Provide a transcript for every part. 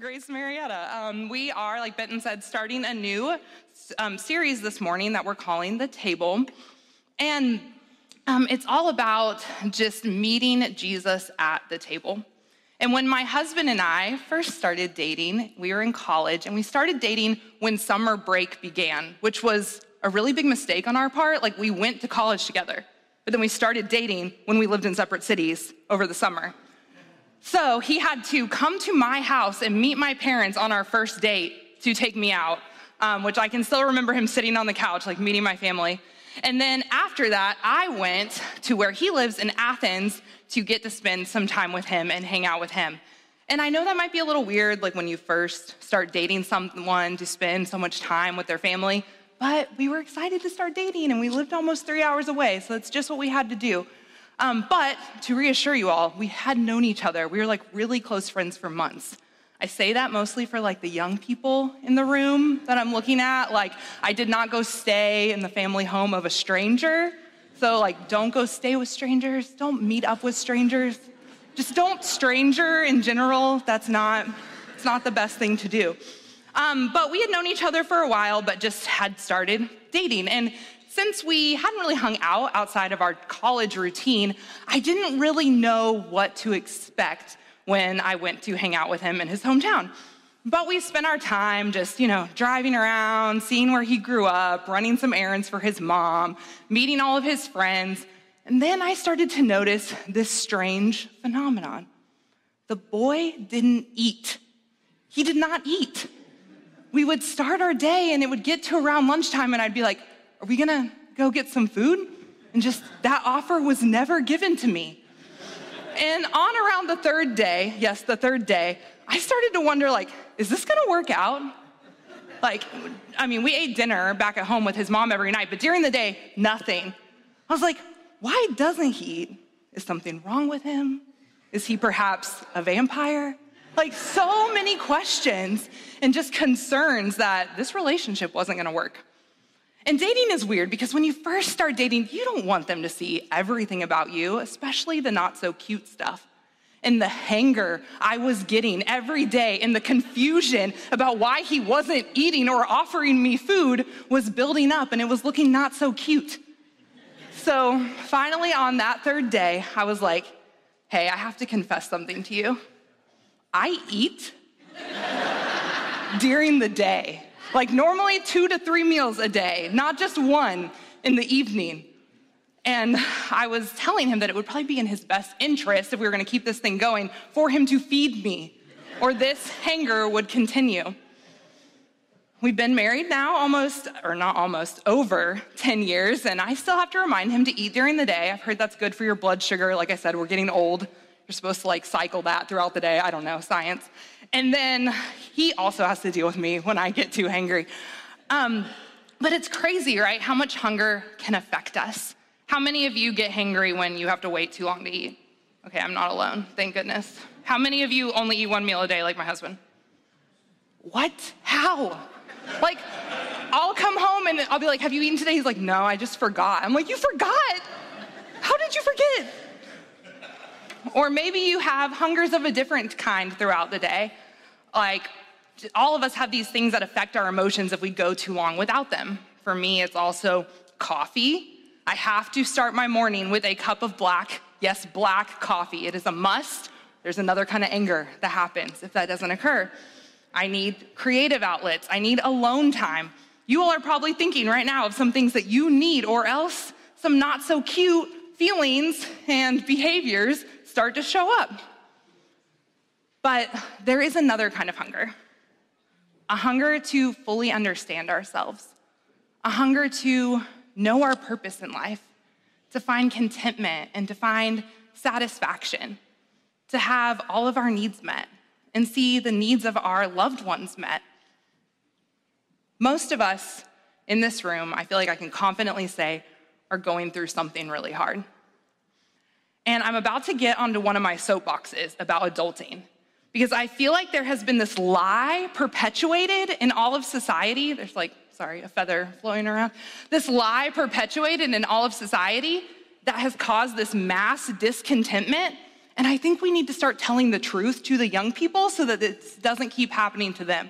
Grace Marietta. Um, we are, like Benton said, starting a new um, series this morning that we're calling The Table. And um, it's all about just meeting Jesus at the table. And when my husband and I first started dating, we were in college, and we started dating when summer break began, which was a really big mistake on our part. Like, we went to college together, but then we started dating when we lived in separate cities over the summer. So he had to come to my house and meet my parents on our first date to take me out, um, which I can still remember him sitting on the couch, like meeting my family. And then after that, I went to where he lives in Athens to get to spend some time with him and hang out with him. And I know that might be a little weird, like when you first start dating someone to spend so much time with their family, but we were excited to start dating and we lived almost three hours away, so that's just what we had to do. Um, but to reassure you all, we had known each other. We were like really close friends for months. I say that mostly for like the young people in the room that I'm looking at. Like, I did not go stay in the family home of a stranger. So, like, don't go stay with strangers. Don't meet up with strangers. Just don't stranger in general. That's not, it's not the best thing to do. Um, but we had known each other for a while, but just had started dating. And since we hadn't really hung out outside of our college routine, I didn't really know what to expect when I went to hang out with him in his hometown. But we spent our time just, you know, driving around, seeing where he grew up, running some errands for his mom, meeting all of his friends. And then I started to notice this strange phenomenon. The boy didn't eat. He did not eat. We would start our day and it would get to around lunchtime, and I'd be like, Are we gonna go get some food? And just that offer was never given to me. And on around the third day, yes, the third day, I started to wonder, like, is this gonna work out? Like, I mean, we ate dinner back at home with his mom every night, but during the day, nothing. I was like, why doesn't he eat? Is something wrong with him? Is he perhaps a vampire? Like, so many questions and just concerns that this relationship wasn't gonna work. And dating is weird because when you first start dating, you don't want them to see everything about you, especially the not so cute stuff. And the hanger I was getting every day and the confusion about why he wasn't eating or offering me food was building up and it was looking not so cute. So finally, on that third day, I was like, hey, I have to confess something to you. I eat during the day. Like normally two to three meals a day, not just one in the evening. And I was telling him that it would probably be in his best interest if we were gonna keep this thing going for him to feed me, or this hanger would continue. We've been married now almost, or not almost, over 10 years, and I still have to remind him to eat during the day. I've heard that's good for your blood sugar. Like I said, we're getting old. You're supposed to like cycle that throughout the day. I don't know, science. And then he also has to deal with me when I get too angry. Um, but it's crazy, right? How much hunger can affect us. How many of you get hangry when you have to wait too long to eat? Okay, I'm not alone, thank goodness. How many of you only eat one meal a day like my husband? What? How? Like, I'll come home and I'll be like, Have you eaten today? He's like, No, I just forgot. I'm like, You forgot? How did you forget? Or maybe you have hungers of a different kind throughout the day. Like, all of us have these things that affect our emotions if we go too long without them. For me, it's also coffee. I have to start my morning with a cup of black, yes, black coffee. It is a must. There's another kind of anger that happens if that doesn't occur. I need creative outlets. I need alone time. You all are probably thinking right now of some things that you need, or else some not so cute feelings and behaviors start to show up. But there is another kind of hunger a hunger to fully understand ourselves, a hunger to know our purpose in life, to find contentment and to find satisfaction, to have all of our needs met and see the needs of our loved ones met. Most of us in this room, I feel like I can confidently say, are going through something really hard. And I'm about to get onto one of my soapboxes about adulting because I feel like there has been this lie perpetuated in all of society. There's like, sorry, a feather flowing around. This lie perpetuated in all of society that has caused this mass discontentment And I think we need to start telling the truth to the young people so that it doesn't keep happening to them.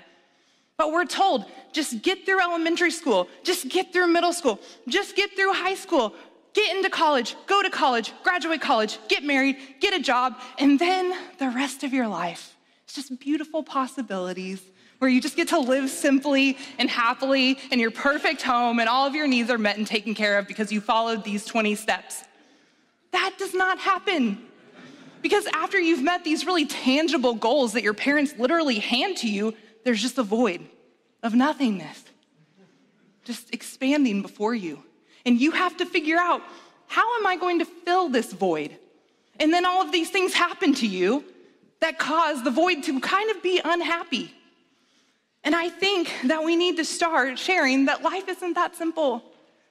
But we're told just get through elementary school, just get through middle school, just get through high school, get into college, go to college, graduate college, get married, get a job, and then the rest of your life. It's just beautiful possibilities where you just get to live simply and happily in your perfect home and all of your needs are met and taken care of because you followed these 20 steps. That does not happen. Because after you've met these really tangible goals that your parents literally hand to you, there's just a void of nothingness, just expanding before you. And you have to figure out how am I going to fill this void? And then all of these things happen to you that cause the void to kind of be unhappy. And I think that we need to start sharing that life isn't that simple,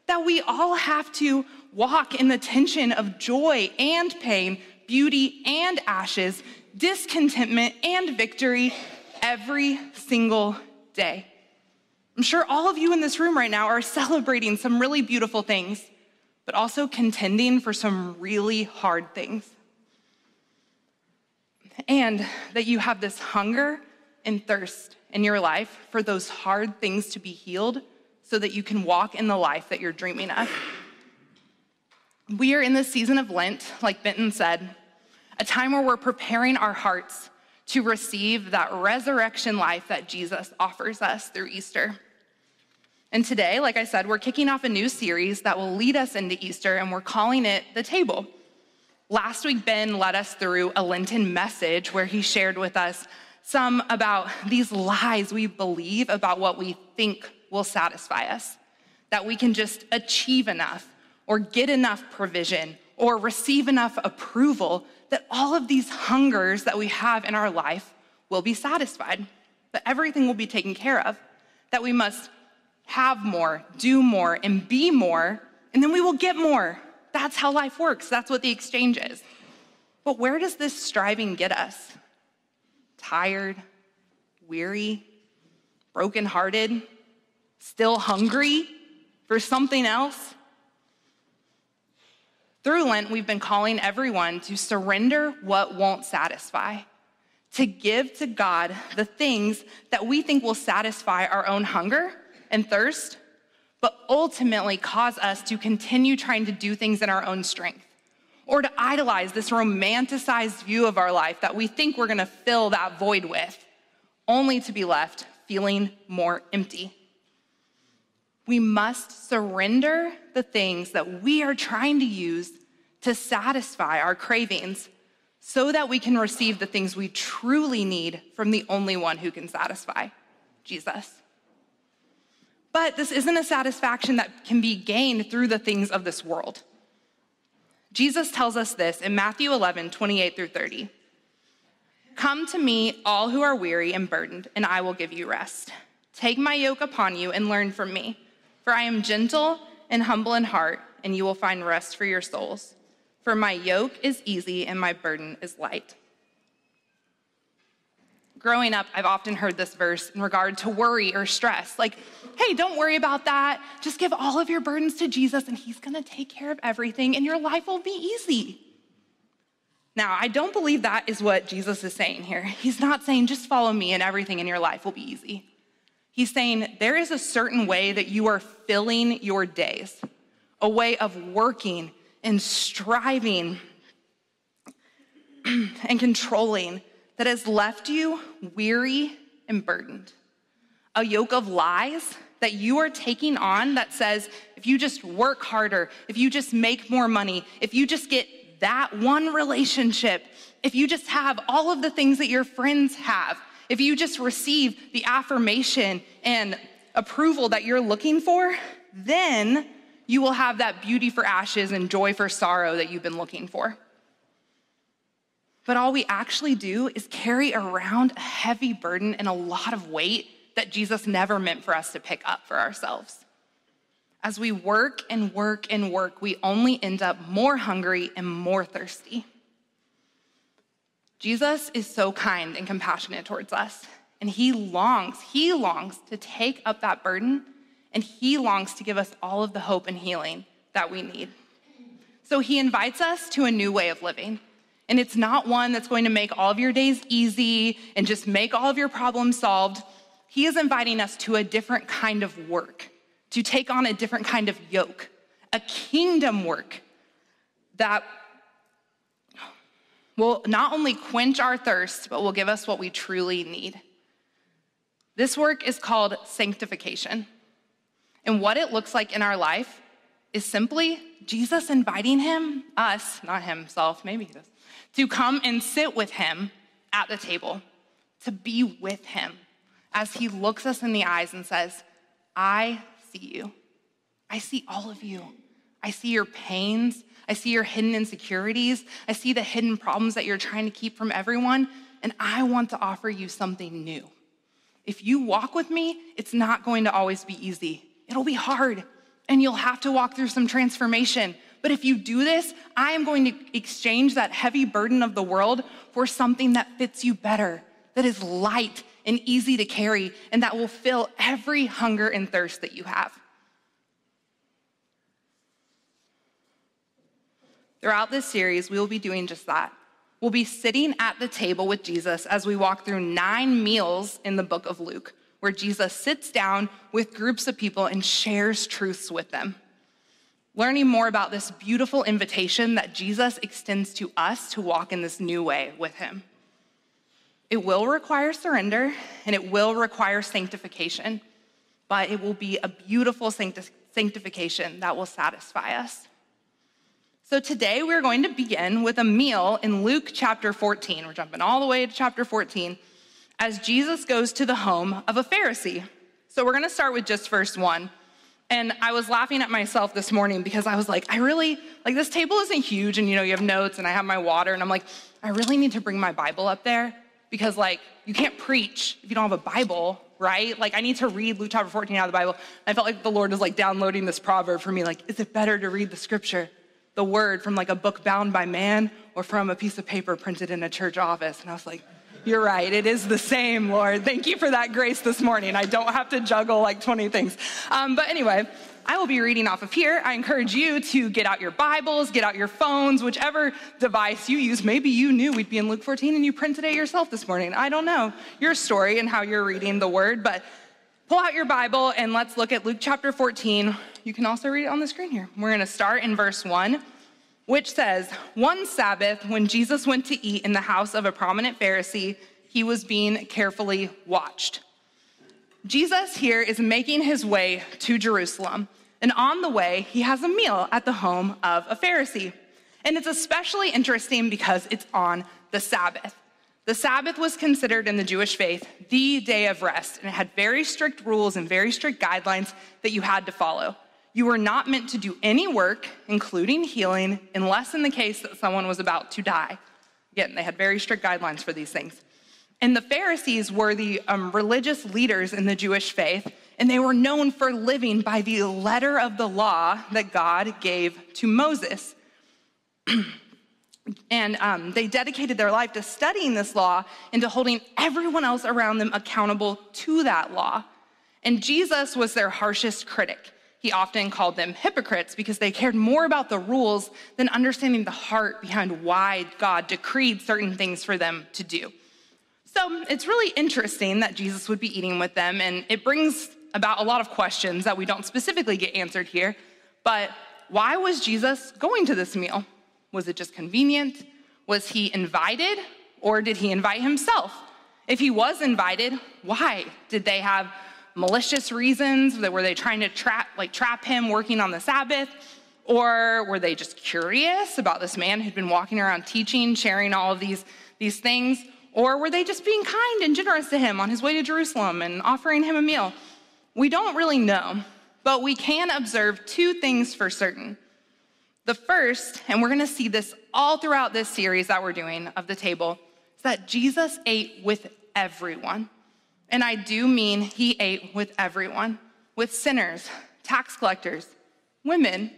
that we all have to walk in the tension of joy and pain, beauty and ashes, discontentment and victory every single day. I'm sure all of you in this room right now are celebrating some really beautiful things, but also contending for some really hard things. And that you have this hunger and thirst in your life for those hard things to be healed so that you can walk in the life that you're dreaming of. We are in the season of Lent, like Benton said, a time where we're preparing our hearts to receive that resurrection life that Jesus offers us through Easter. And today, like I said, we're kicking off a new series that will lead us into Easter, and we're calling it The Table. Last week, Ben led us through a Lenten message where he shared with us some about these lies we believe about what we think will satisfy us, that we can just achieve enough or get enough provision or receive enough approval that all of these hungers that we have in our life will be satisfied, that everything will be taken care of, that we must have more, do more, and be more, and then we will get more. That's how life works. That's what the exchange is. But where does this striving get us? Tired, weary, brokenhearted, still hungry for something else? Through Lent, we've been calling everyone to surrender what won't satisfy, to give to God the things that we think will satisfy our own hunger and thirst, but ultimately cause us to continue trying to do things in our own strength, or to idolize this romanticized view of our life that we think we're gonna fill that void with, only to be left feeling more empty. We must surrender the things that we are trying to use to satisfy our cravings so that we can receive the things we truly need from the only one who can satisfy Jesus. But this isn't a satisfaction that can be gained through the things of this world. Jesus tells us this in Matthew 11, 28 through 30. Come to me, all who are weary and burdened, and I will give you rest. Take my yoke upon you and learn from me. For I am gentle and humble in heart, and you will find rest for your souls. For my yoke is easy and my burden is light. Growing up, I've often heard this verse in regard to worry or stress. Like, hey, don't worry about that. Just give all of your burdens to Jesus, and He's gonna take care of everything, and your life will be easy. Now, I don't believe that is what Jesus is saying here. He's not saying, just follow me, and everything in your life will be easy. He's saying there is a certain way that you are filling your days, a way of working and striving and controlling that has left you weary and burdened. A yoke of lies that you are taking on that says if you just work harder, if you just make more money, if you just get that one relationship, if you just have all of the things that your friends have, if you just receive the affirmation and approval that you're looking for, then you will have that beauty for ashes and joy for sorrow that you've been looking for. But all we actually do is carry around a heavy burden and a lot of weight that Jesus never meant for us to pick up for ourselves. As we work and work and work, we only end up more hungry and more thirsty. Jesus is so kind and compassionate towards us, and he longs, he longs to take up that burden, and he longs to give us all of the hope and healing that we need. So he invites us to a new way of living. And it's not one that's going to make all of your days easy and just make all of your problems solved. He is inviting us to a different kind of work, to take on a different kind of yoke, a kingdom work that will not only quench our thirst, but will give us what we truly need. This work is called sanctification. And what it looks like in our life is simply Jesus inviting him, us, not himself, maybe he does, to come and sit with him at the table, to be with him as he looks us in the eyes and says, I see you. I see all of you. I see your pains. I see your hidden insecurities. I see the hidden problems that you're trying to keep from everyone. And I want to offer you something new. If you walk with me, it's not going to always be easy. It'll be hard, and you'll have to walk through some transformation. But if you do this, I am going to exchange that heavy burden of the world for something that fits you better, that is light and easy to carry, and that will fill every hunger and thirst that you have. Throughout this series, we will be doing just that. We'll be sitting at the table with Jesus as we walk through nine meals in the book of Luke, where Jesus sits down with groups of people and shares truths with them. Learning more about this beautiful invitation that Jesus extends to us to walk in this new way with him. It will require surrender and it will require sanctification, but it will be a beautiful sanctification that will satisfy us. So today we're going to begin with a meal in Luke chapter 14. We're jumping all the way to chapter 14 as Jesus goes to the home of a Pharisee. So we're going to start with just verse 1. And I was laughing at myself this morning because I was like, I really, like, this table isn't huge, and you know, you have notes, and I have my water, and I'm like, I really need to bring my Bible up there because, like, you can't preach if you don't have a Bible, right? Like, I need to read Luke chapter 14 out of the Bible. I felt like the Lord was like downloading this proverb for me, like, is it better to read the scripture the word from like a book bound by man or from a piece of paper printed in a church office. And I was like, you're right. It is the same, Lord. Thank you for that grace this morning. I don't have to juggle like 20 things. Um, but anyway, I will be reading off of here. I encourage you to get out your Bibles, get out your phones, whichever device you use. Maybe you knew we'd be in Luke 14 and you printed it yourself this morning. I don't know your story and how you're reading the word, but pull out your Bible and let's look at Luke chapter 14. You can also read it on the screen here. We're going to start in verse 1, which says One Sabbath, when Jesus went to eat in the house of a prominent Pharisee, he was being carefully watched. Jesus here is making his way to Jerusalem. And on the way, he has a meal at the home of a Pharisee. And it's especially interesting because it's on the Sabbath. The Sabbath was considered in the Jewish faith the day of rest, and it had very strict rules and very strict guidelines that you had to follow. You were not meant to do any work, including healing, unless in the case that someone was about to die. Again, they had very strict guidelines for these things. And the Pharisees were the um, religious leaders in the Jewish faith, and they were known for living by the letter of the law that God gave to Moses. and um, they dedicated their life to studying this law and to holding everyone else around them accountable to that law. And Jesus was their harshest critic. He often called them hypocrites because they cared more about the rules than understanding the heart behind why God decreed certain things for them to do. So it's really interesting that Jesus would be eating with them, and it brings about a lot of questions that we don't specifically get answered here. But why was Jesus going to this meal? Was it just convenient? Was he invited, or did he invite himself? If he was invited, why? Did they have malicious reasons? That were they trying to trap, like, trap him working on the Sabbath? Or were they just curious about this man who'd been walking around teaching, sharing all of these, these things? Or were they just being kind and generous to him on his way to Jerusalem and offering him a meal? We don't really know, but we can observe two things for certain. The first, and we're gonna see this all throughout this series that we're doing of the table, is that Jesus ate with everyone. And I do mean he ate with everyone, with sinners, tax collectors, women,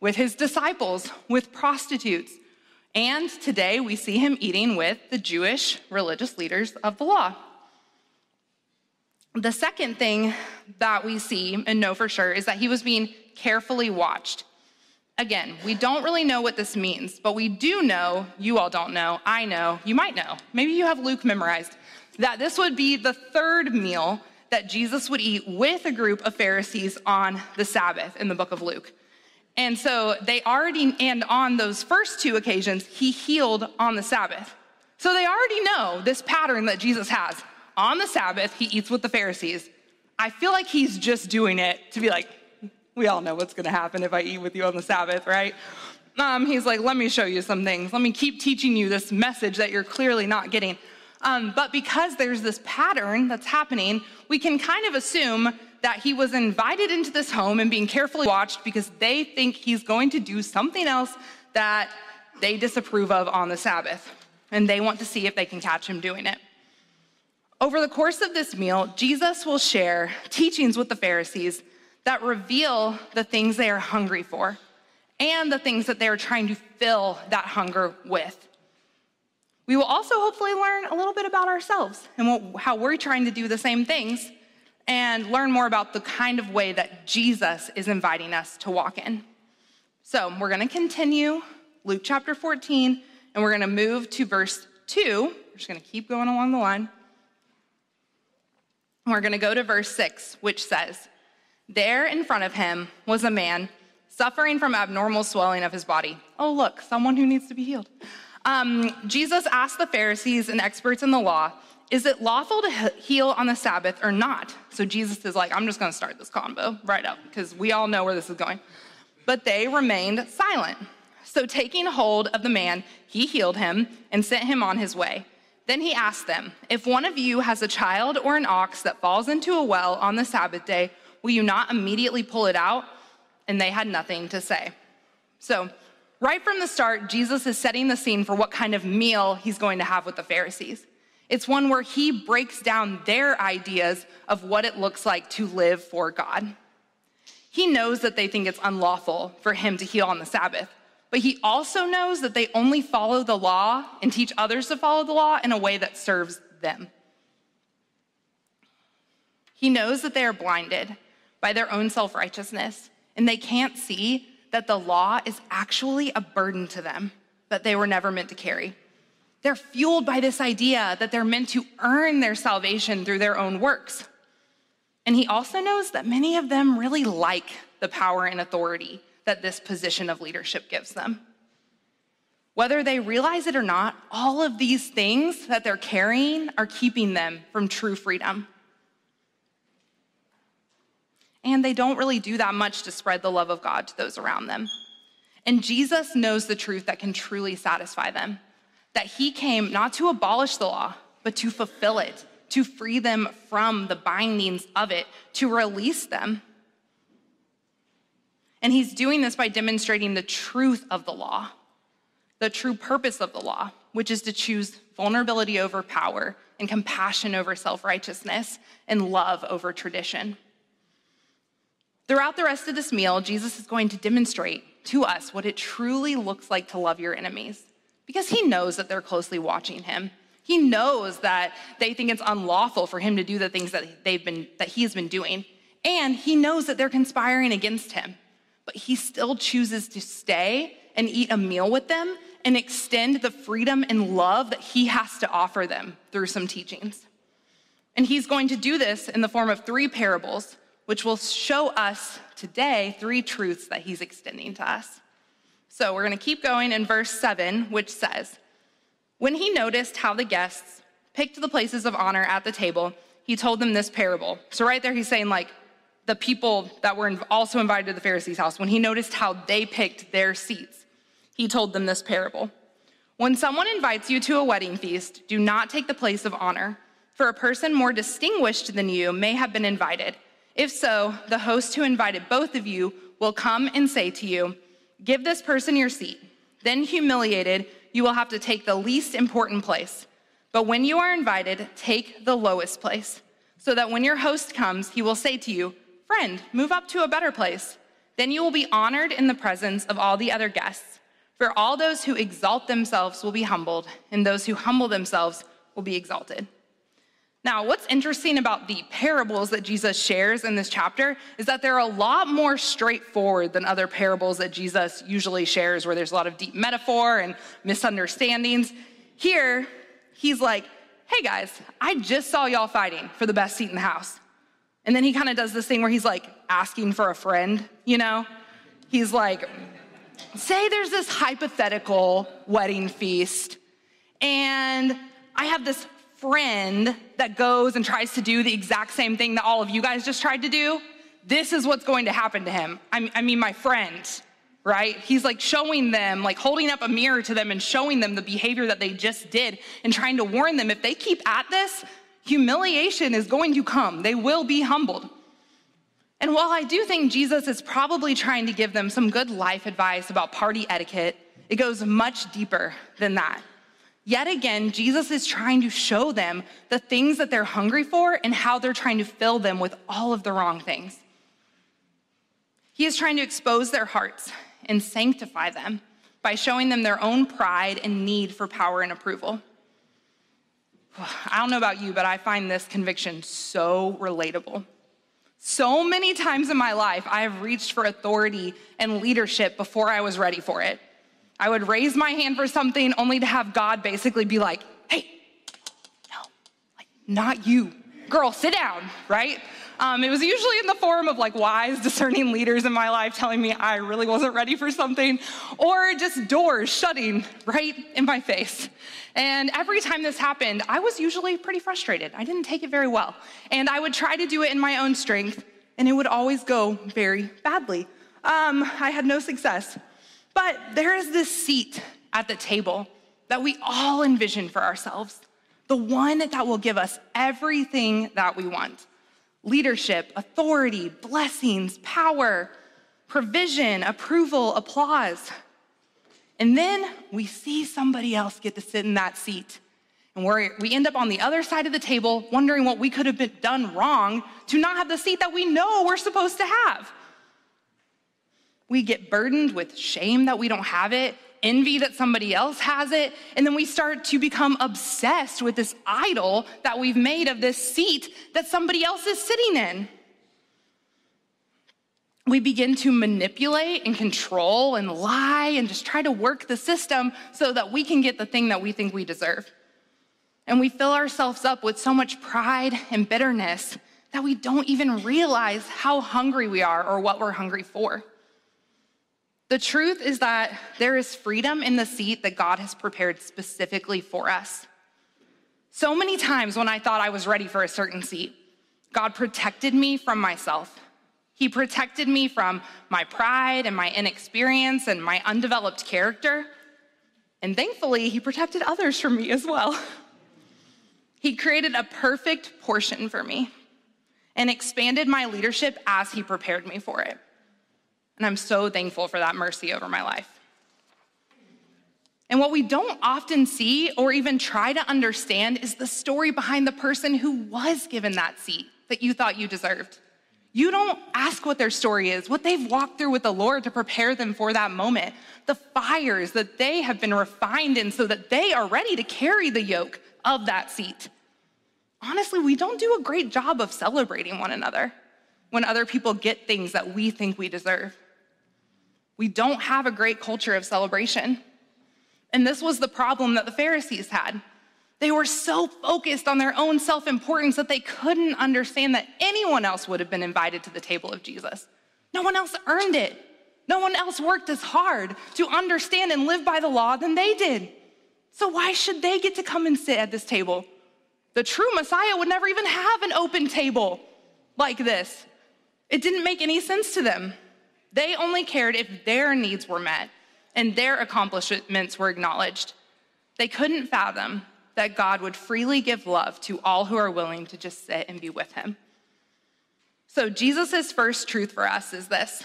with his disciples, with prostitutes. And today we see him eating with the Jewish religious leaders of the law. The second thing that we see and know for sure is that he was being carefully watched. Again, we don't really know what this means, but we do know, you all don't know, I know, you might know, maybe you have Luke memorized, that this would be the third meal that Jesus would eat with a group of Pharisees on the Sabbath in the book of Luke. And so they already, and on those first two occasions, he healed on the Sabbath. So they already know this pattern that Jesus has. On the Sabbath, he eats with the Pharisees. I feel like he's just doing it to be like, we all know what's to happen if I eat with you on the Sabbath, right? Um, he's like, let me show you some things. Let me keep teaching you this message that you're clearly not getting. Um, but because there's this pattern that's happening, we can kind of assume that he was invited into this home and being carefully watched because they think he's going to do something else that they disapprove of on the Sabbath. And they want to see if they can catch him doing it. Over the course of this meal, Jesus will share teachings with the Pharisees that reveal the things they are hungry for and the things that they are trying to fill that hunger with. We will also hopefully learn a little bit about ourselves and what, how we're trying to do the same things and learn more about the kind of way that Jesus is inviting us to walk in. So, we're going to continue Luke chapter 14 and we're going to move to verse 2. We're just going to keep going along the line. We're going to go to verse 6, which says, there in front of him was a man suffering from abnormal swelling of his body. Oh, look, someone who needs to be healed. Um, Jesus asked the Pharisees and experts in the law, Is it lawful to heal on the Sabbath or not? So Jesus is like, I'm just going to start this combo right up because we all know where this is going. But they remained silent. So taking hold of the man, he healed him and sent him on his way. Then he asked them, If one of you has a child or an ox that falls into a well on the Sabbath day, Will you not immediately pull it out? And they had nothing to say. So, right from the start, Jesus is setting the scene for what kind of meal he's going to have with the Pharisees. It's one where he breaks down their ideas of what it looks like to live for God. He knows that they think it's unlawful for him to heal on the Sabbath, but he also knows that they only follow the law and teach others to follow the law in a way that serves them. He knows that they are blinded by their own self righteousness, and they can't see that the law is actually a burden to them that they were never meant to carry. They're fueled by this idea that they're meant to earn their salvation through their own works. And he also knows that many of them really like the power and authority that this position of leadership gives them. Whether they realize it or not, all of these things that they're carrying are keeping them from true freedom and they don't really do that much to spread the love of God to those around them. And Jesus knows the truth that can truly satisfy them that he came not to abolish the law, but to fulfill it, to free them from the bindings of it, to release them. And he's doing this by demonstrating the truth of the law, the true purpose of the law, which is to choose vulnerability over power and compassion over self righteousness and love over tradition. Throughout the rest of this meal, Jesus is going to demonstrate to us what it truly looks like to love your enemies because he knows that they're closely watching him. He knows that they think it's unlawful for him to do the things that they've been that he's been doing. And he knows that they're conspiring against him. But he still chooses to stay and eat a meal with them and extend the freedom and love that he has to offer them through some teachings. And he's going to do this in the form of three parables which will show us today three truths that he's extending to us. So we're going to keep going in verse 7, which says, When he noticed how the guests picked the places of honor at the table, he told them this parable. So right there, he's saying, like, the people that were also invited to the Pharisees' house, when he noticed how they picked their seats, he told them this parable. When someone invites you to a wedding feast, do not take the place of honor, for a person more distinguished than you may have been invited. If so, the host who invited both of you will come and say to you, Give this person your seat. Then, humiliated, you will have to take the least important place. But when you are invited, take the lowest place, so that when your host comes, he will say to you, Friend, move up to a better place. Then you will be honored in the presence of all the other guests. For all those who exalt themselves will be humbled, and those who humble themselves will be exalted. Now, what's interesting about the parables that Jesus shares in this chapter is that they're a lot more straightforward than other parables that Jesus usually shares, where there's a lot of deep metaphor and misunderstandings. Here, he's like, hey guys, I just saw y'all fighting for the best seat in the house. And then he kind of does this thing where he's like asking for a friend, you know? He's like, say there's this hypothetical wedding feast, and I have this friend that goes and tries to do the exact same thing that all of you guys just tried to do, this is what's going to happen to him. I mean, my friend, right? He's like showing them, like holding up a mirror to them and showing them the behavior that they just did and trying to warn them if they keep at this, humiliation is going to come. They will be humbled. And while I do think Jesus is probably trying to give them some good life advice about party etiquette, it goes much deeper than that. Yet again, Jesus is trying to show them the things that they're hungry for and how they're trying to fill them with all of the wrong things. He is trying to expose their hearts and sanctify them by showing them their own pride and need for power and approval. I don't know about you, but I find this conviction so relatable. So many times in my life, I have reached for authority and leadership before I was ready for it. I would raise my hand for something only to have God basically be like, hey, no, like, not you. Girl, sit down, right? Um, it was usually in the form of like wise, discerning leaders in my life telling me I really wasn't ready for something, or just doors shutting right in my face. And every time this happened, I was usually pretty frustrated. I didn't take it very well. And I would try to do it in my own strength, and it would always go very badly. Um, I had no success. But there is this seat at the table that we all envision for ourselves, the one that will give us everything that we want leadership, authority, blessings, power, provision, approval, applause. And then we see somebody else get to sit in that seat. And we we end up on the other side of the table wondering what we could have done wrong to not have the seat that we know we're supposed to have. We get burdened with shame that we don't have it, envy that somebody else has it, and then we start to become obsessed with this idol that we've made of this seat that somebody else is sitting in. We begin to manipulate and control and lie and just try to work the system so that we can get the thing that we think we deserve. And we fill ourselves up with so much pride and bitterness that we don't even realize how hungry we are or what we're hungry for. The truth is that there is freedom in the seat that God has prepared specifically for us. So many times when I thought I was ready for a certain seat, God protected me from myself. He protected me from my pride and my inexperience and my undeveloped character. And thankfully, He protected others from me as well. He created a perfect portion for me and expanded my leadership as He prepared me for it. And I'm so thankful for that mercy over my life. And what we don't often see or even try to understand is the story behind the person who was given that seat that you thought you deserved. You don't ask what their story is, what they've walked through with the Lord to prepare them for that moment, the fires that they have been refined in so that they are ready to carry the yoke of that seat. Honestly, we don't do a great job of celebrating one another when other people get things that we think we deserve. We don't have a great culture of celebration. And this was the problem that the Pharisees had. They were so focused on their own self importance that they couldn't understand that anyone else would have been invited to the table of Jesus. No one else earned it. No one else worked as hard to understand and live by the law than they did. So, why should they get to come and sit at this table? The true Messiah would never even have an open table like this. It didn't make any sense to them. They only cared if their needs were met and their accomplishments were acknowledged. They couldn't fathom that God would freely give love to all who are willing to just sit and be with him. So, Jesus' first truth for us is this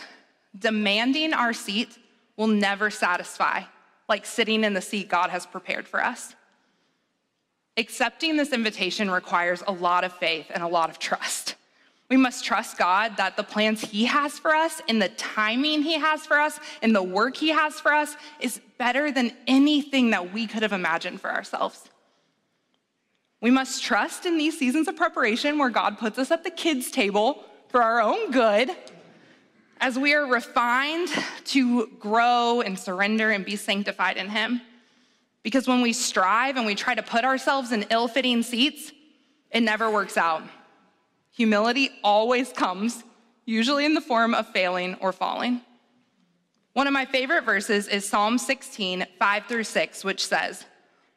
demanding our seat will never satisfy, like sitting in the seat God has prepared for us. Accepting this invitation requires a lot of faith and a lot of trust. We must trust God that the plans He has for us and the timing He has for us and the work He has for us is better than anything that we could have imagined for ourselves. We must trust in these seasons of preparation where God puts us at the kids' table for our own good as we are refined to grow and surrender and be sanctified in Him. Because when we strive and we try to put ourselves in ill fitting seats, it never works out. Humility always comes, usually in the form of failing or falling. One of my favorite verses is Psalm 16, 5 through 6, which says,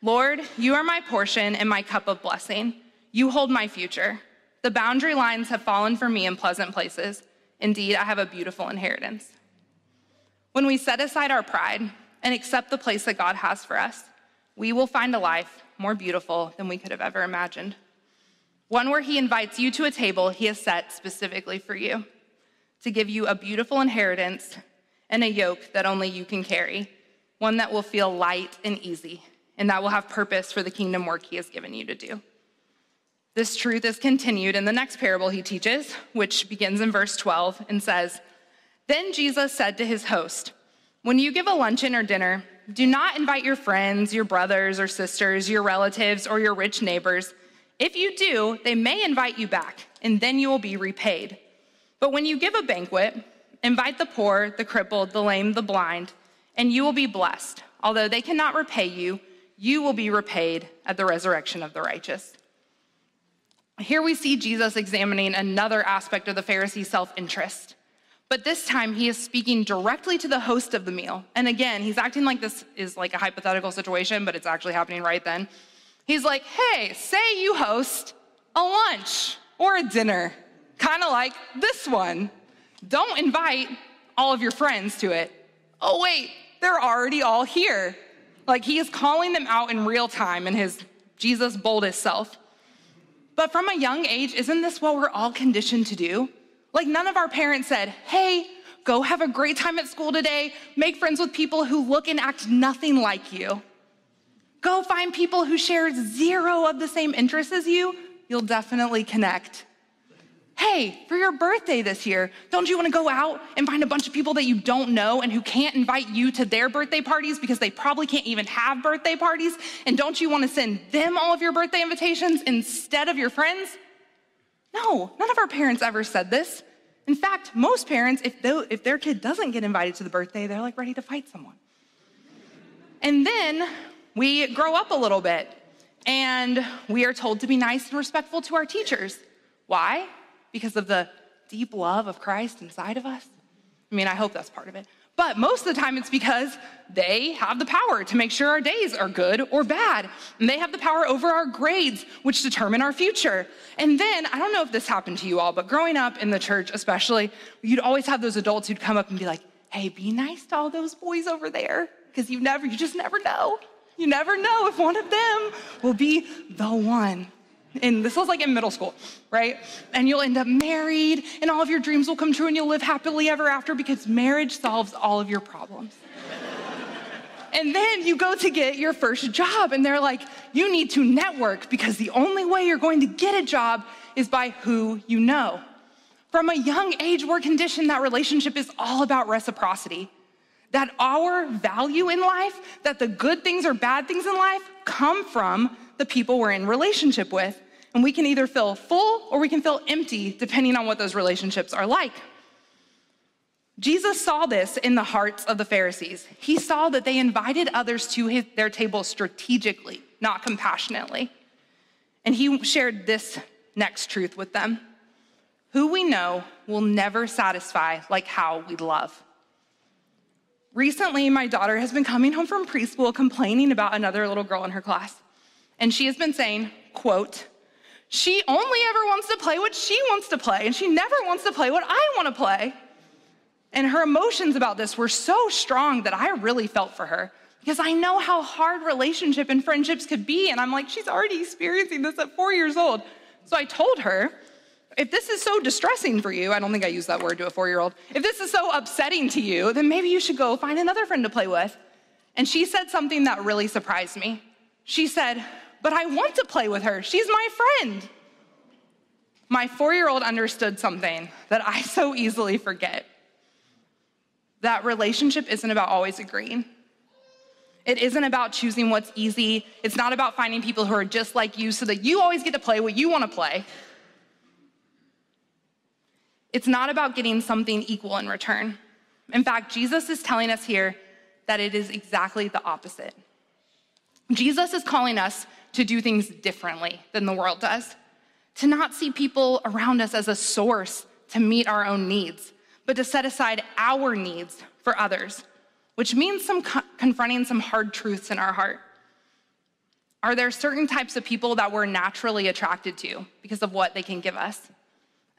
Lord, you are my portion and my cup of blessing. You hold my future. The boundary lines have fallen for me in pleasant places. Indeed, I have a beautiful inheritance. When we set aside our pride and accept the place that God has for us, we will find a life more beautiful than we could have ever imagined. One where He invites you to a table He has set specifically for you to give you a beautiful inheritance and a yoke that only you can carry, one that will feel light and easy, and that will have purpose for the kingdom work He has given you to do. This truth is continued in the next parable he teaches, which begins in verse 12 and says, Then Jesus said to his host, When you give a luncheon or dinner, do not invite your friends, your brothers or sisters, your relatives, or your rich neighbors. If you do, they may invite you back, and then you will be repaid. But when you give a banquet, invite the poor, the crippled, the lame, the blind, and you will be blessed. Although they cannot repay you, you will be repaid at the resurrection of the righteous. Here we see Jesus examining another aspect of the Pharisee self interest. But this time he is speaking directly to the host of the meal. And again, he's acting like this is like a hypothetical situation, but it's actually happening right then. He's like, hey, say you host a lunch or a dinner, kind of like this one. Don't invite all of your friends to it. Oh, wait, they're already all here. Like he is calling them out in real time in his Jesus boldest self. But from a young age, isn't this what we're all conditioned to do? Like, none of our parents said, hey, go have a great time at school today, make friends with people who look and act nothing like you. Go find people who share zero of the same interests as you, you'll definitely connect hey, for your birthday this year, don't you want to go out and find a bunch of people that you don't know and who can't invite you to their birthday parties because they probably can't even have birthday parties? And don't you want to send them all of your birthday invitations instead of your friends? No, none of our parents ever said this. In fact, most parents, if, if their kid doesn't get invited to the birthday, they're like ready to fight someone. And then we grow up a little bit and we are told to be nice and respectful to our teachers. Why? because of the deep love of Christ inside of us? I mean, I hope that's part of it. But most of the time, it's because they have the power to make sure our days are good or bad. And they have the power over our grades, which determine our future. And then, I don't know if this happened to you all, but growing up in the church, especially, you'd always have those adults who'd come up and be like, hey, be nice to all those boys over there. Because you never, you just never know. You never know if one of them will be the one and this was like in middle school, right? And you'll end up married, and all of your dreams will come true, and you'll live happily ever after because marriage solves all of your problems. and then you go to get your first job, and they're like, you need to network because the only way you're going to get a job is by who you know. From a young age, we're conditioned that relationship is all about reciprocity. That our value in life, that the good things or bad things in life come from the people we're in relationship with. And we can either feel full or we can feel empty, depending on what those relationships are like. Jesus saw this in the hearts of the Pharisees. He saw that they invited others to his, their table strategically, not compassionately. And he shared this next truth with them Who we know will never satisfy like how we love. Recently, my daughter has been coming home from preschool complaining about another little girl in her class. And she has been saying, quote, she only ever wants to play what she wants to play, and she never wants to play what I want to play. And her emotions about this were so strong that I really felt for her because I know how hard relationship and friendships could be. And I'm like, she's already experiencing this at four years old. So I told her, if this is so distressing for you, I don't think I used that word to a four year old. If this is so upsetting to you, then maybe you should go find another friend to play with. And she said something that really surprised me. She said, but I want to play with her. She's my friend. My four year old understood something that I so easily forget that relationship isn't about always agreeing. It isn't about choosing what's easy. It's not about finding people who are just like you so that you always get to play what you want to play. It's not about getting something equal in return. In fact, Jesus is telling us here that it is exactly the opposite. Jesus is calling us to do things differently than the world does, to not see people around us as a source to meet our own needs, but to set aside our needs for others, which means some co- confronting some hard truths in our heart. Are there certain types of people that we're naturally attracted to because of what they can give us?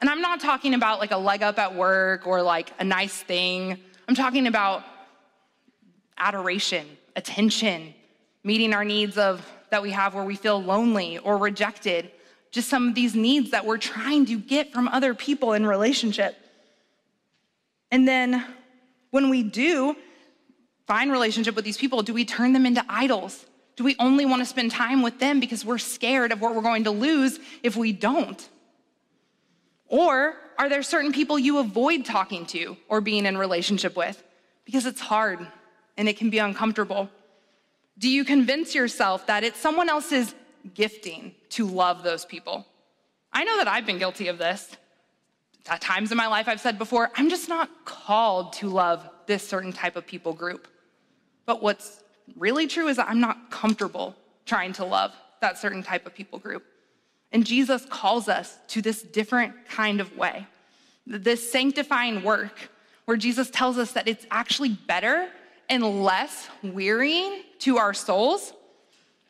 And I'm not talking about like a leg up at work or like a nice thing. I'm talking about adoration, attention, meeting our needs of that we have where we feel lonely or rejected, just some of these needs that we're trying to get from other people in relationship. And then when we do find relationship with these people, do we turn them into idols? Do we only want to spend time with them because we're scared of what we're going to lose if we don't? Or are there certain people you avoid talking to or being in relationship with because it's hard and it can be uncomfortable? Do you convince yourself that it's someone else's gifting to love those people? I know that I've been guilty of this. At times in my life, I've said before, I'm just not called to love this certain type of people group. But what's really true is that I'm not comfortable trying to love that certain type of people group. And Jesus calls us to this different kind of way, this sanctifying work where Jesus tells us that it's actually better and less wearying to our souls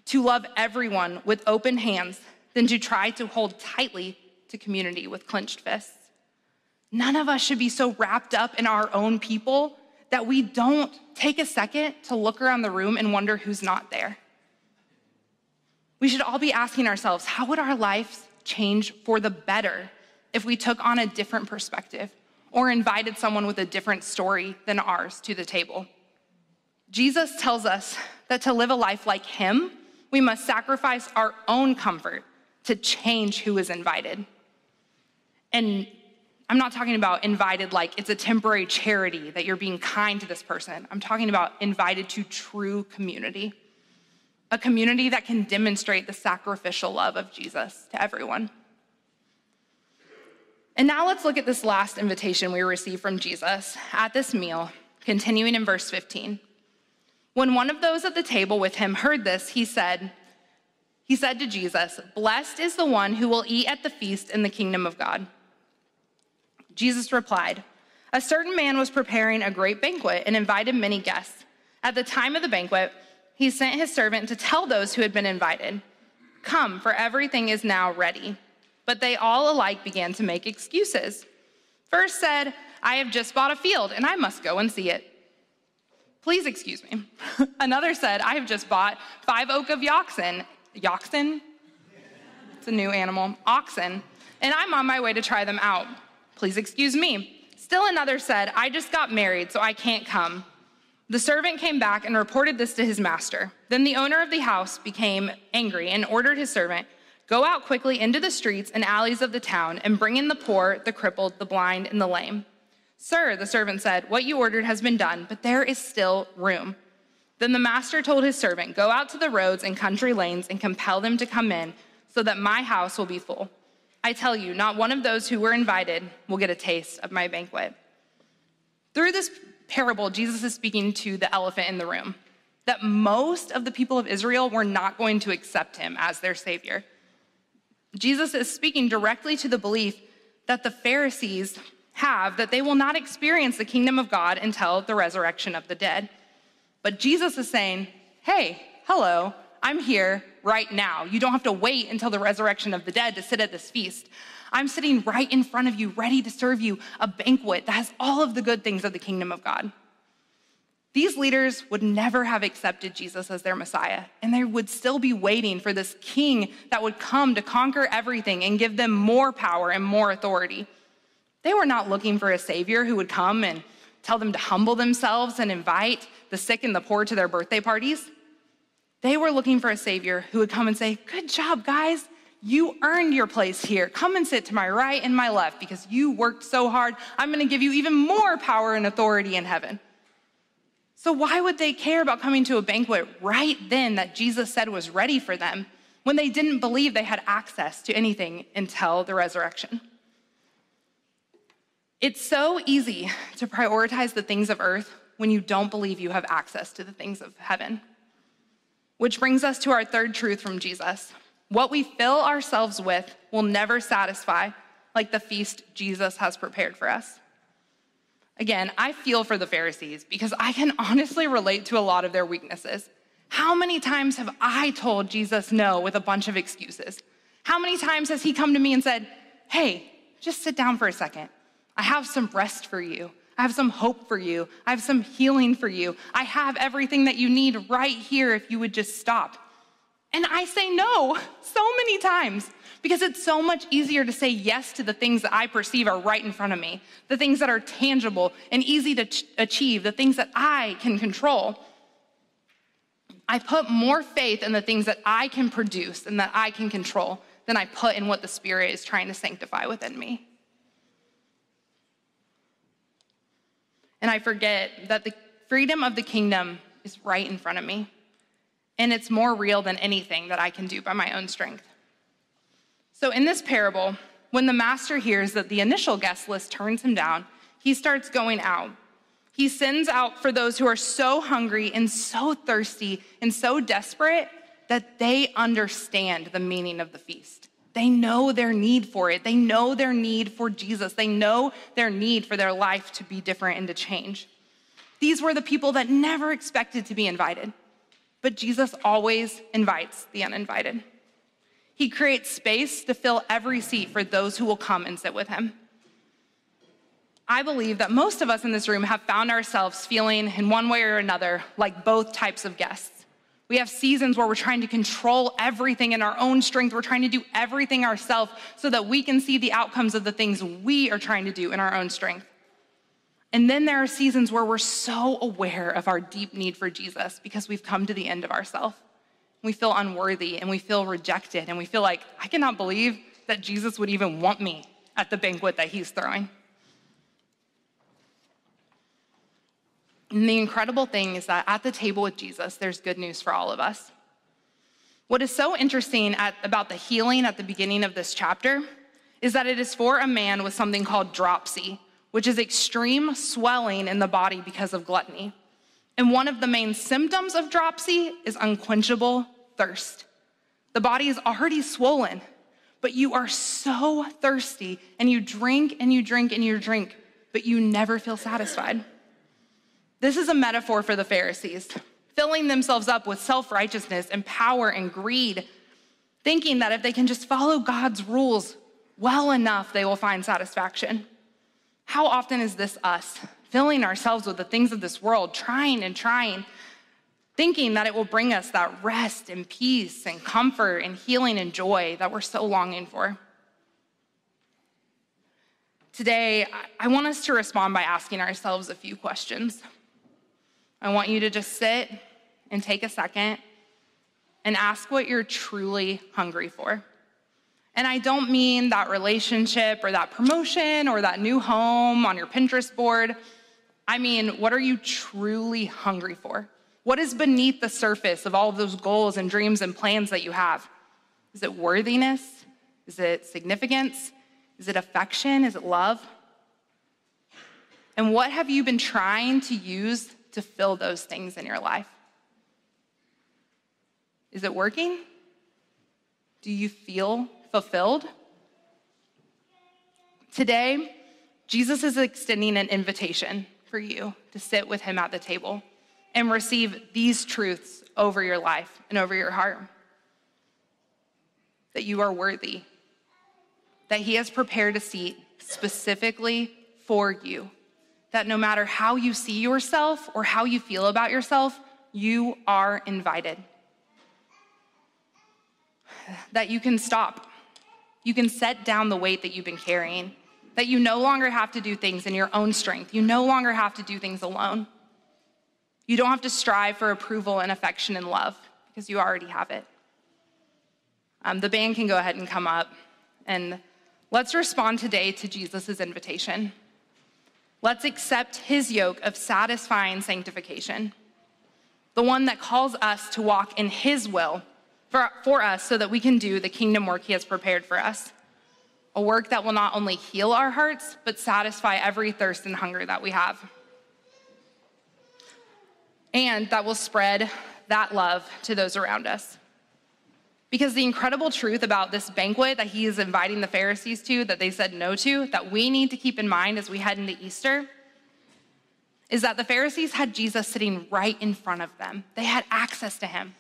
to love everyone with open hands than to try to hold tightly to community with clenched fists. None of us should be so wrapped up in our own people that we don't take a second to look around the room and wonder who's not there. We should all be asking ourselves how would our lives change for the better if we took on a different perspective or invited someone with a different story than ours to the table? Jesus tells us that to live a life like him, we must sacrifice our own comfort to change who is invited. And I'm not talking about invited like it's a temporary charity that you're being kind to this person. I'm talking about invited to true community, a community that can demonstrate the sacrificial love of Jesus to everyone. And now let's look at this last invitation we receive from Jesus at this meal, continuing in verse 15. When one of those at the table with him heard this, he said, he said to Jesus, Blessed is the one who will eat at the feast in the kingdom of God. Jesus replied, A certain man was preparing a great banquet and invited many guests. At the time of the banquet, he sent his servant to tell those who had been invited, Come, for everything is now ready. But they all alike began to make excuses. First said, I have just bought a field and I must go and see it. Please excuse me. Another said, I have just bought five oak of? It's a new animal. Oxen. And I'm on my way to try them out. Please excuse me. Still another said, I just got married, so I can't come. The servant came back and reported this to his master. Then the owner of the house became angry and ordered his servant, Go out quickly into the streets and alleys of the town and bring in the poor, the crippled, the blind, and the lame. Sir, the servant said, What you ordered has been done, but there is still room. Then the master told his servant, Go out to the roads and country lanes and compel them to come in, so that my house will be full. I tell you, not one of those who were invited will get a taste of my banquet. Through this parable, Jesus is speaking to the elephant in the room that most of the people of Israel were not going to accept him as their savior. Jesus is speaking directly to the belief that the Pharisees have that they will not experience the kingdom of God until the resurrection of the dead. But Jesus is saying, hey, hello, I'm here right now. You don't have to wait until the resurrection of the dead to sit at this feast. I'm sitting right in front of you, ready to serve you a banquet that has all of the good things of the kingdom of God. These leaders would never have accepted Jesus as their Messiah, and they would still be waiting for this king that would come to conquer everything and give them more power and more authority. They were not looking for a savior who would come and tell them to humble themselves and invite the sick and the poor to their birthday parties. They were looking for a savior who would come and say, Good job, guys. You earned your place here. Come and sit to my right and my left because you worked so hard. I'm going to give you even more power and authority in heaven. So, why would they care about coming to a banquet right then that Jesus said was ready for them when they didn't believe they had access to anything until the resurrection? It's so easy to prioritize the things of earth when you don't believe you have access to the things of heaven. Which brings us to our third truth from Jesus. What we fill ourselves with will never satisfy like the feast Jesus has prepared for us. Again, I feel for the Pharisees because I can honestly relate to a lot of their weaknesses. How many times have I told Jesus no with a bunch of excuses? How many times has he come to me and said, Hey, just sit down for a second. I have some rest for you. I have some hope for you. I have some healing for you. I have everything that you need right here if you would just stop. And I say no so many times because it's so much easier to say yes to the things that I perceive are right in front of me, the things that are tangible and easy to ch- achieve, the things that I can control. I put more faith in the things that I can produce and that I can control than I put in what the Spirit is trying to sanctify within me. And I forget that the freedom of the kingdom is right in front of me. And it's more real than anything that I can do by my own strength. So, in this parable, when the master hears that the initial guest list turns him down, he starts going out. He sends out for those who are so hungry and so thirsty and so desperate that they understand the meaning of the feast. They know their need for it. They know their need for Jesus. They know their need for their life to be different and to change. These were the people that never expected to be invited, but Jesus always invites the uninvited. He creates space to fill every seat for those who will come and sit with him. I believe that most of us in this room have found ourselves feeling, in one way or another, like both types of guests. We have seasons where we're trying to control everything in our own strength. We're trying to do everything ourselves so that we can see the outcomes of the things we are trying to do in our own strength. And then there are seasons where we're so aware of our deep need for Jesus because we've come to the end of ourselves we feel unworthy and we feel rejected and we feel like, I cannot believe that Jesus would even want me at the banquet that he's throwing. And the incredible thing is that at the table with Jesus, there's good news for all of us. What is so interesting at, about the healing at the beginning of this chapter is that it is for a man with something called dropsy, which is extreme swelling in the body because of gluttony. And one of the main symptoms of dropsy is unquenchable thirst. The body is already swollen, but you are so thirsty and you drink and you drink and you drink, but you never feel satisfied. This is a metaphor for the Pharisees, filling themselves up with self righteousness and power and greed, thinking that if they can just follow God's rules well enough, they will find satisfaction. How often is this us, filling ourselves with the things of this world, trying and trying, thinking that it will bring us that rest and peace and comfort and healing and joy that we're so longing for. Today, I want us to respond by asking ourselves a few questions. I want you to just sit and take a second and ask what you're truly hungry for. And I don't mean that relationship or that promotion or that new home on your Pinterest board. I mean, what are you truly hungry for? What is beneath the surface of all of those goals and dreams and plans that you have? Is it worthiness? Is it significance? Is it affection? Is it love? And what have you been trying to use to fill those things in your life? Is it working? Do you feel fulfilled? Today, Jesus is extending an invitation for you to sit with him at the table and receive these truths over your life and over your heart that you are worthy, that He has prepared a seat specifically for you, that no matter how you see yourself or how you feel about yourself, you are invited. That you can stop. You can set down the weight that you've been carrying. That you no longer have to do things in your own strength. You no longer have to do things alone. You don't have to strive for approval and affection and love because you already have it. Um, the band can go ahead and come up and let's respond today to Jesus' invitation. Let's accept his yoke of satisfying sanctification, the one that calls us to walk in his will for, for us so that we can do the kingdom work he has prepared for us. A work that will not only heal our hearts, but satisfy every thirst and hunger that we have. And that will spread that love to those around us. Because the incredible truth about this banquet that he is inviting the Pharisees to, that they said no to, that we need to keep in mind as we head into Easter, is that the Pharisees had Jesus sitting right in front of them. They had access to him.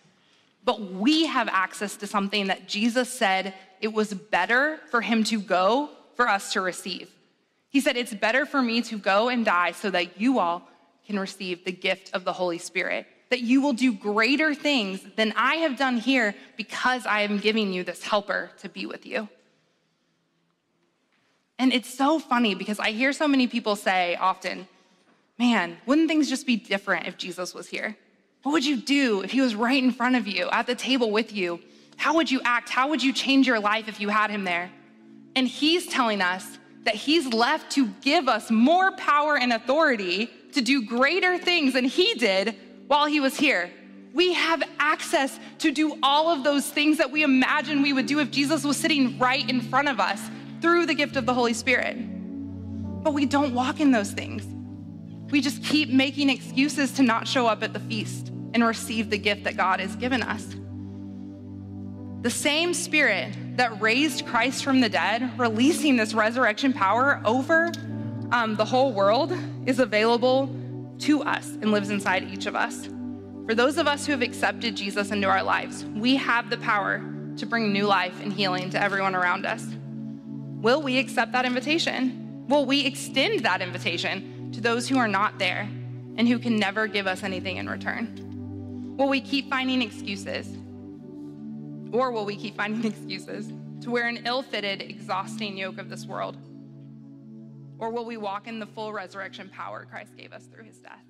But we have access to something that Jesus said it was better for him to go for us to receive. He said, It's better for me to go and die so that you all can receive the gift of the Holy Spirit that you will do greater things than I have done here because I am giving you this helper to be with you. And it's so funny because I hear so many people say often, man, wouldn't things just be different if Jesus was here? What would you do if he was right in front of you, at the table with you? How would you act? How would you change your life if you had him there? And he's telling us that he's left to give us more power and authority to do greater things than he did while he was here. We have access to do all of those things that we imagine we would do if Jesus was sitting right in front of us through the gift of the Holy Spirit. But we don't walk in those things. We just keep making excuses to not show up at the feast and receive the gift that God has given us. The same spirit that raised Christ from the dead, releasing this resurrection power over um, the whole world, is available to us and lives inside each of us. For those of us who have accepted Jesus into our lives, we have the power to bring new life and healing to everyone around us. Will we accept that invitation? Will we extend that invitation to those who are not there and who can never give us anything in return? Will we keep finding excuses? Or will we keep finding excuses to wear an ill fitted, exhausting yoke of this world? Or will we walk in the full resurrection power Christ gave us through his death?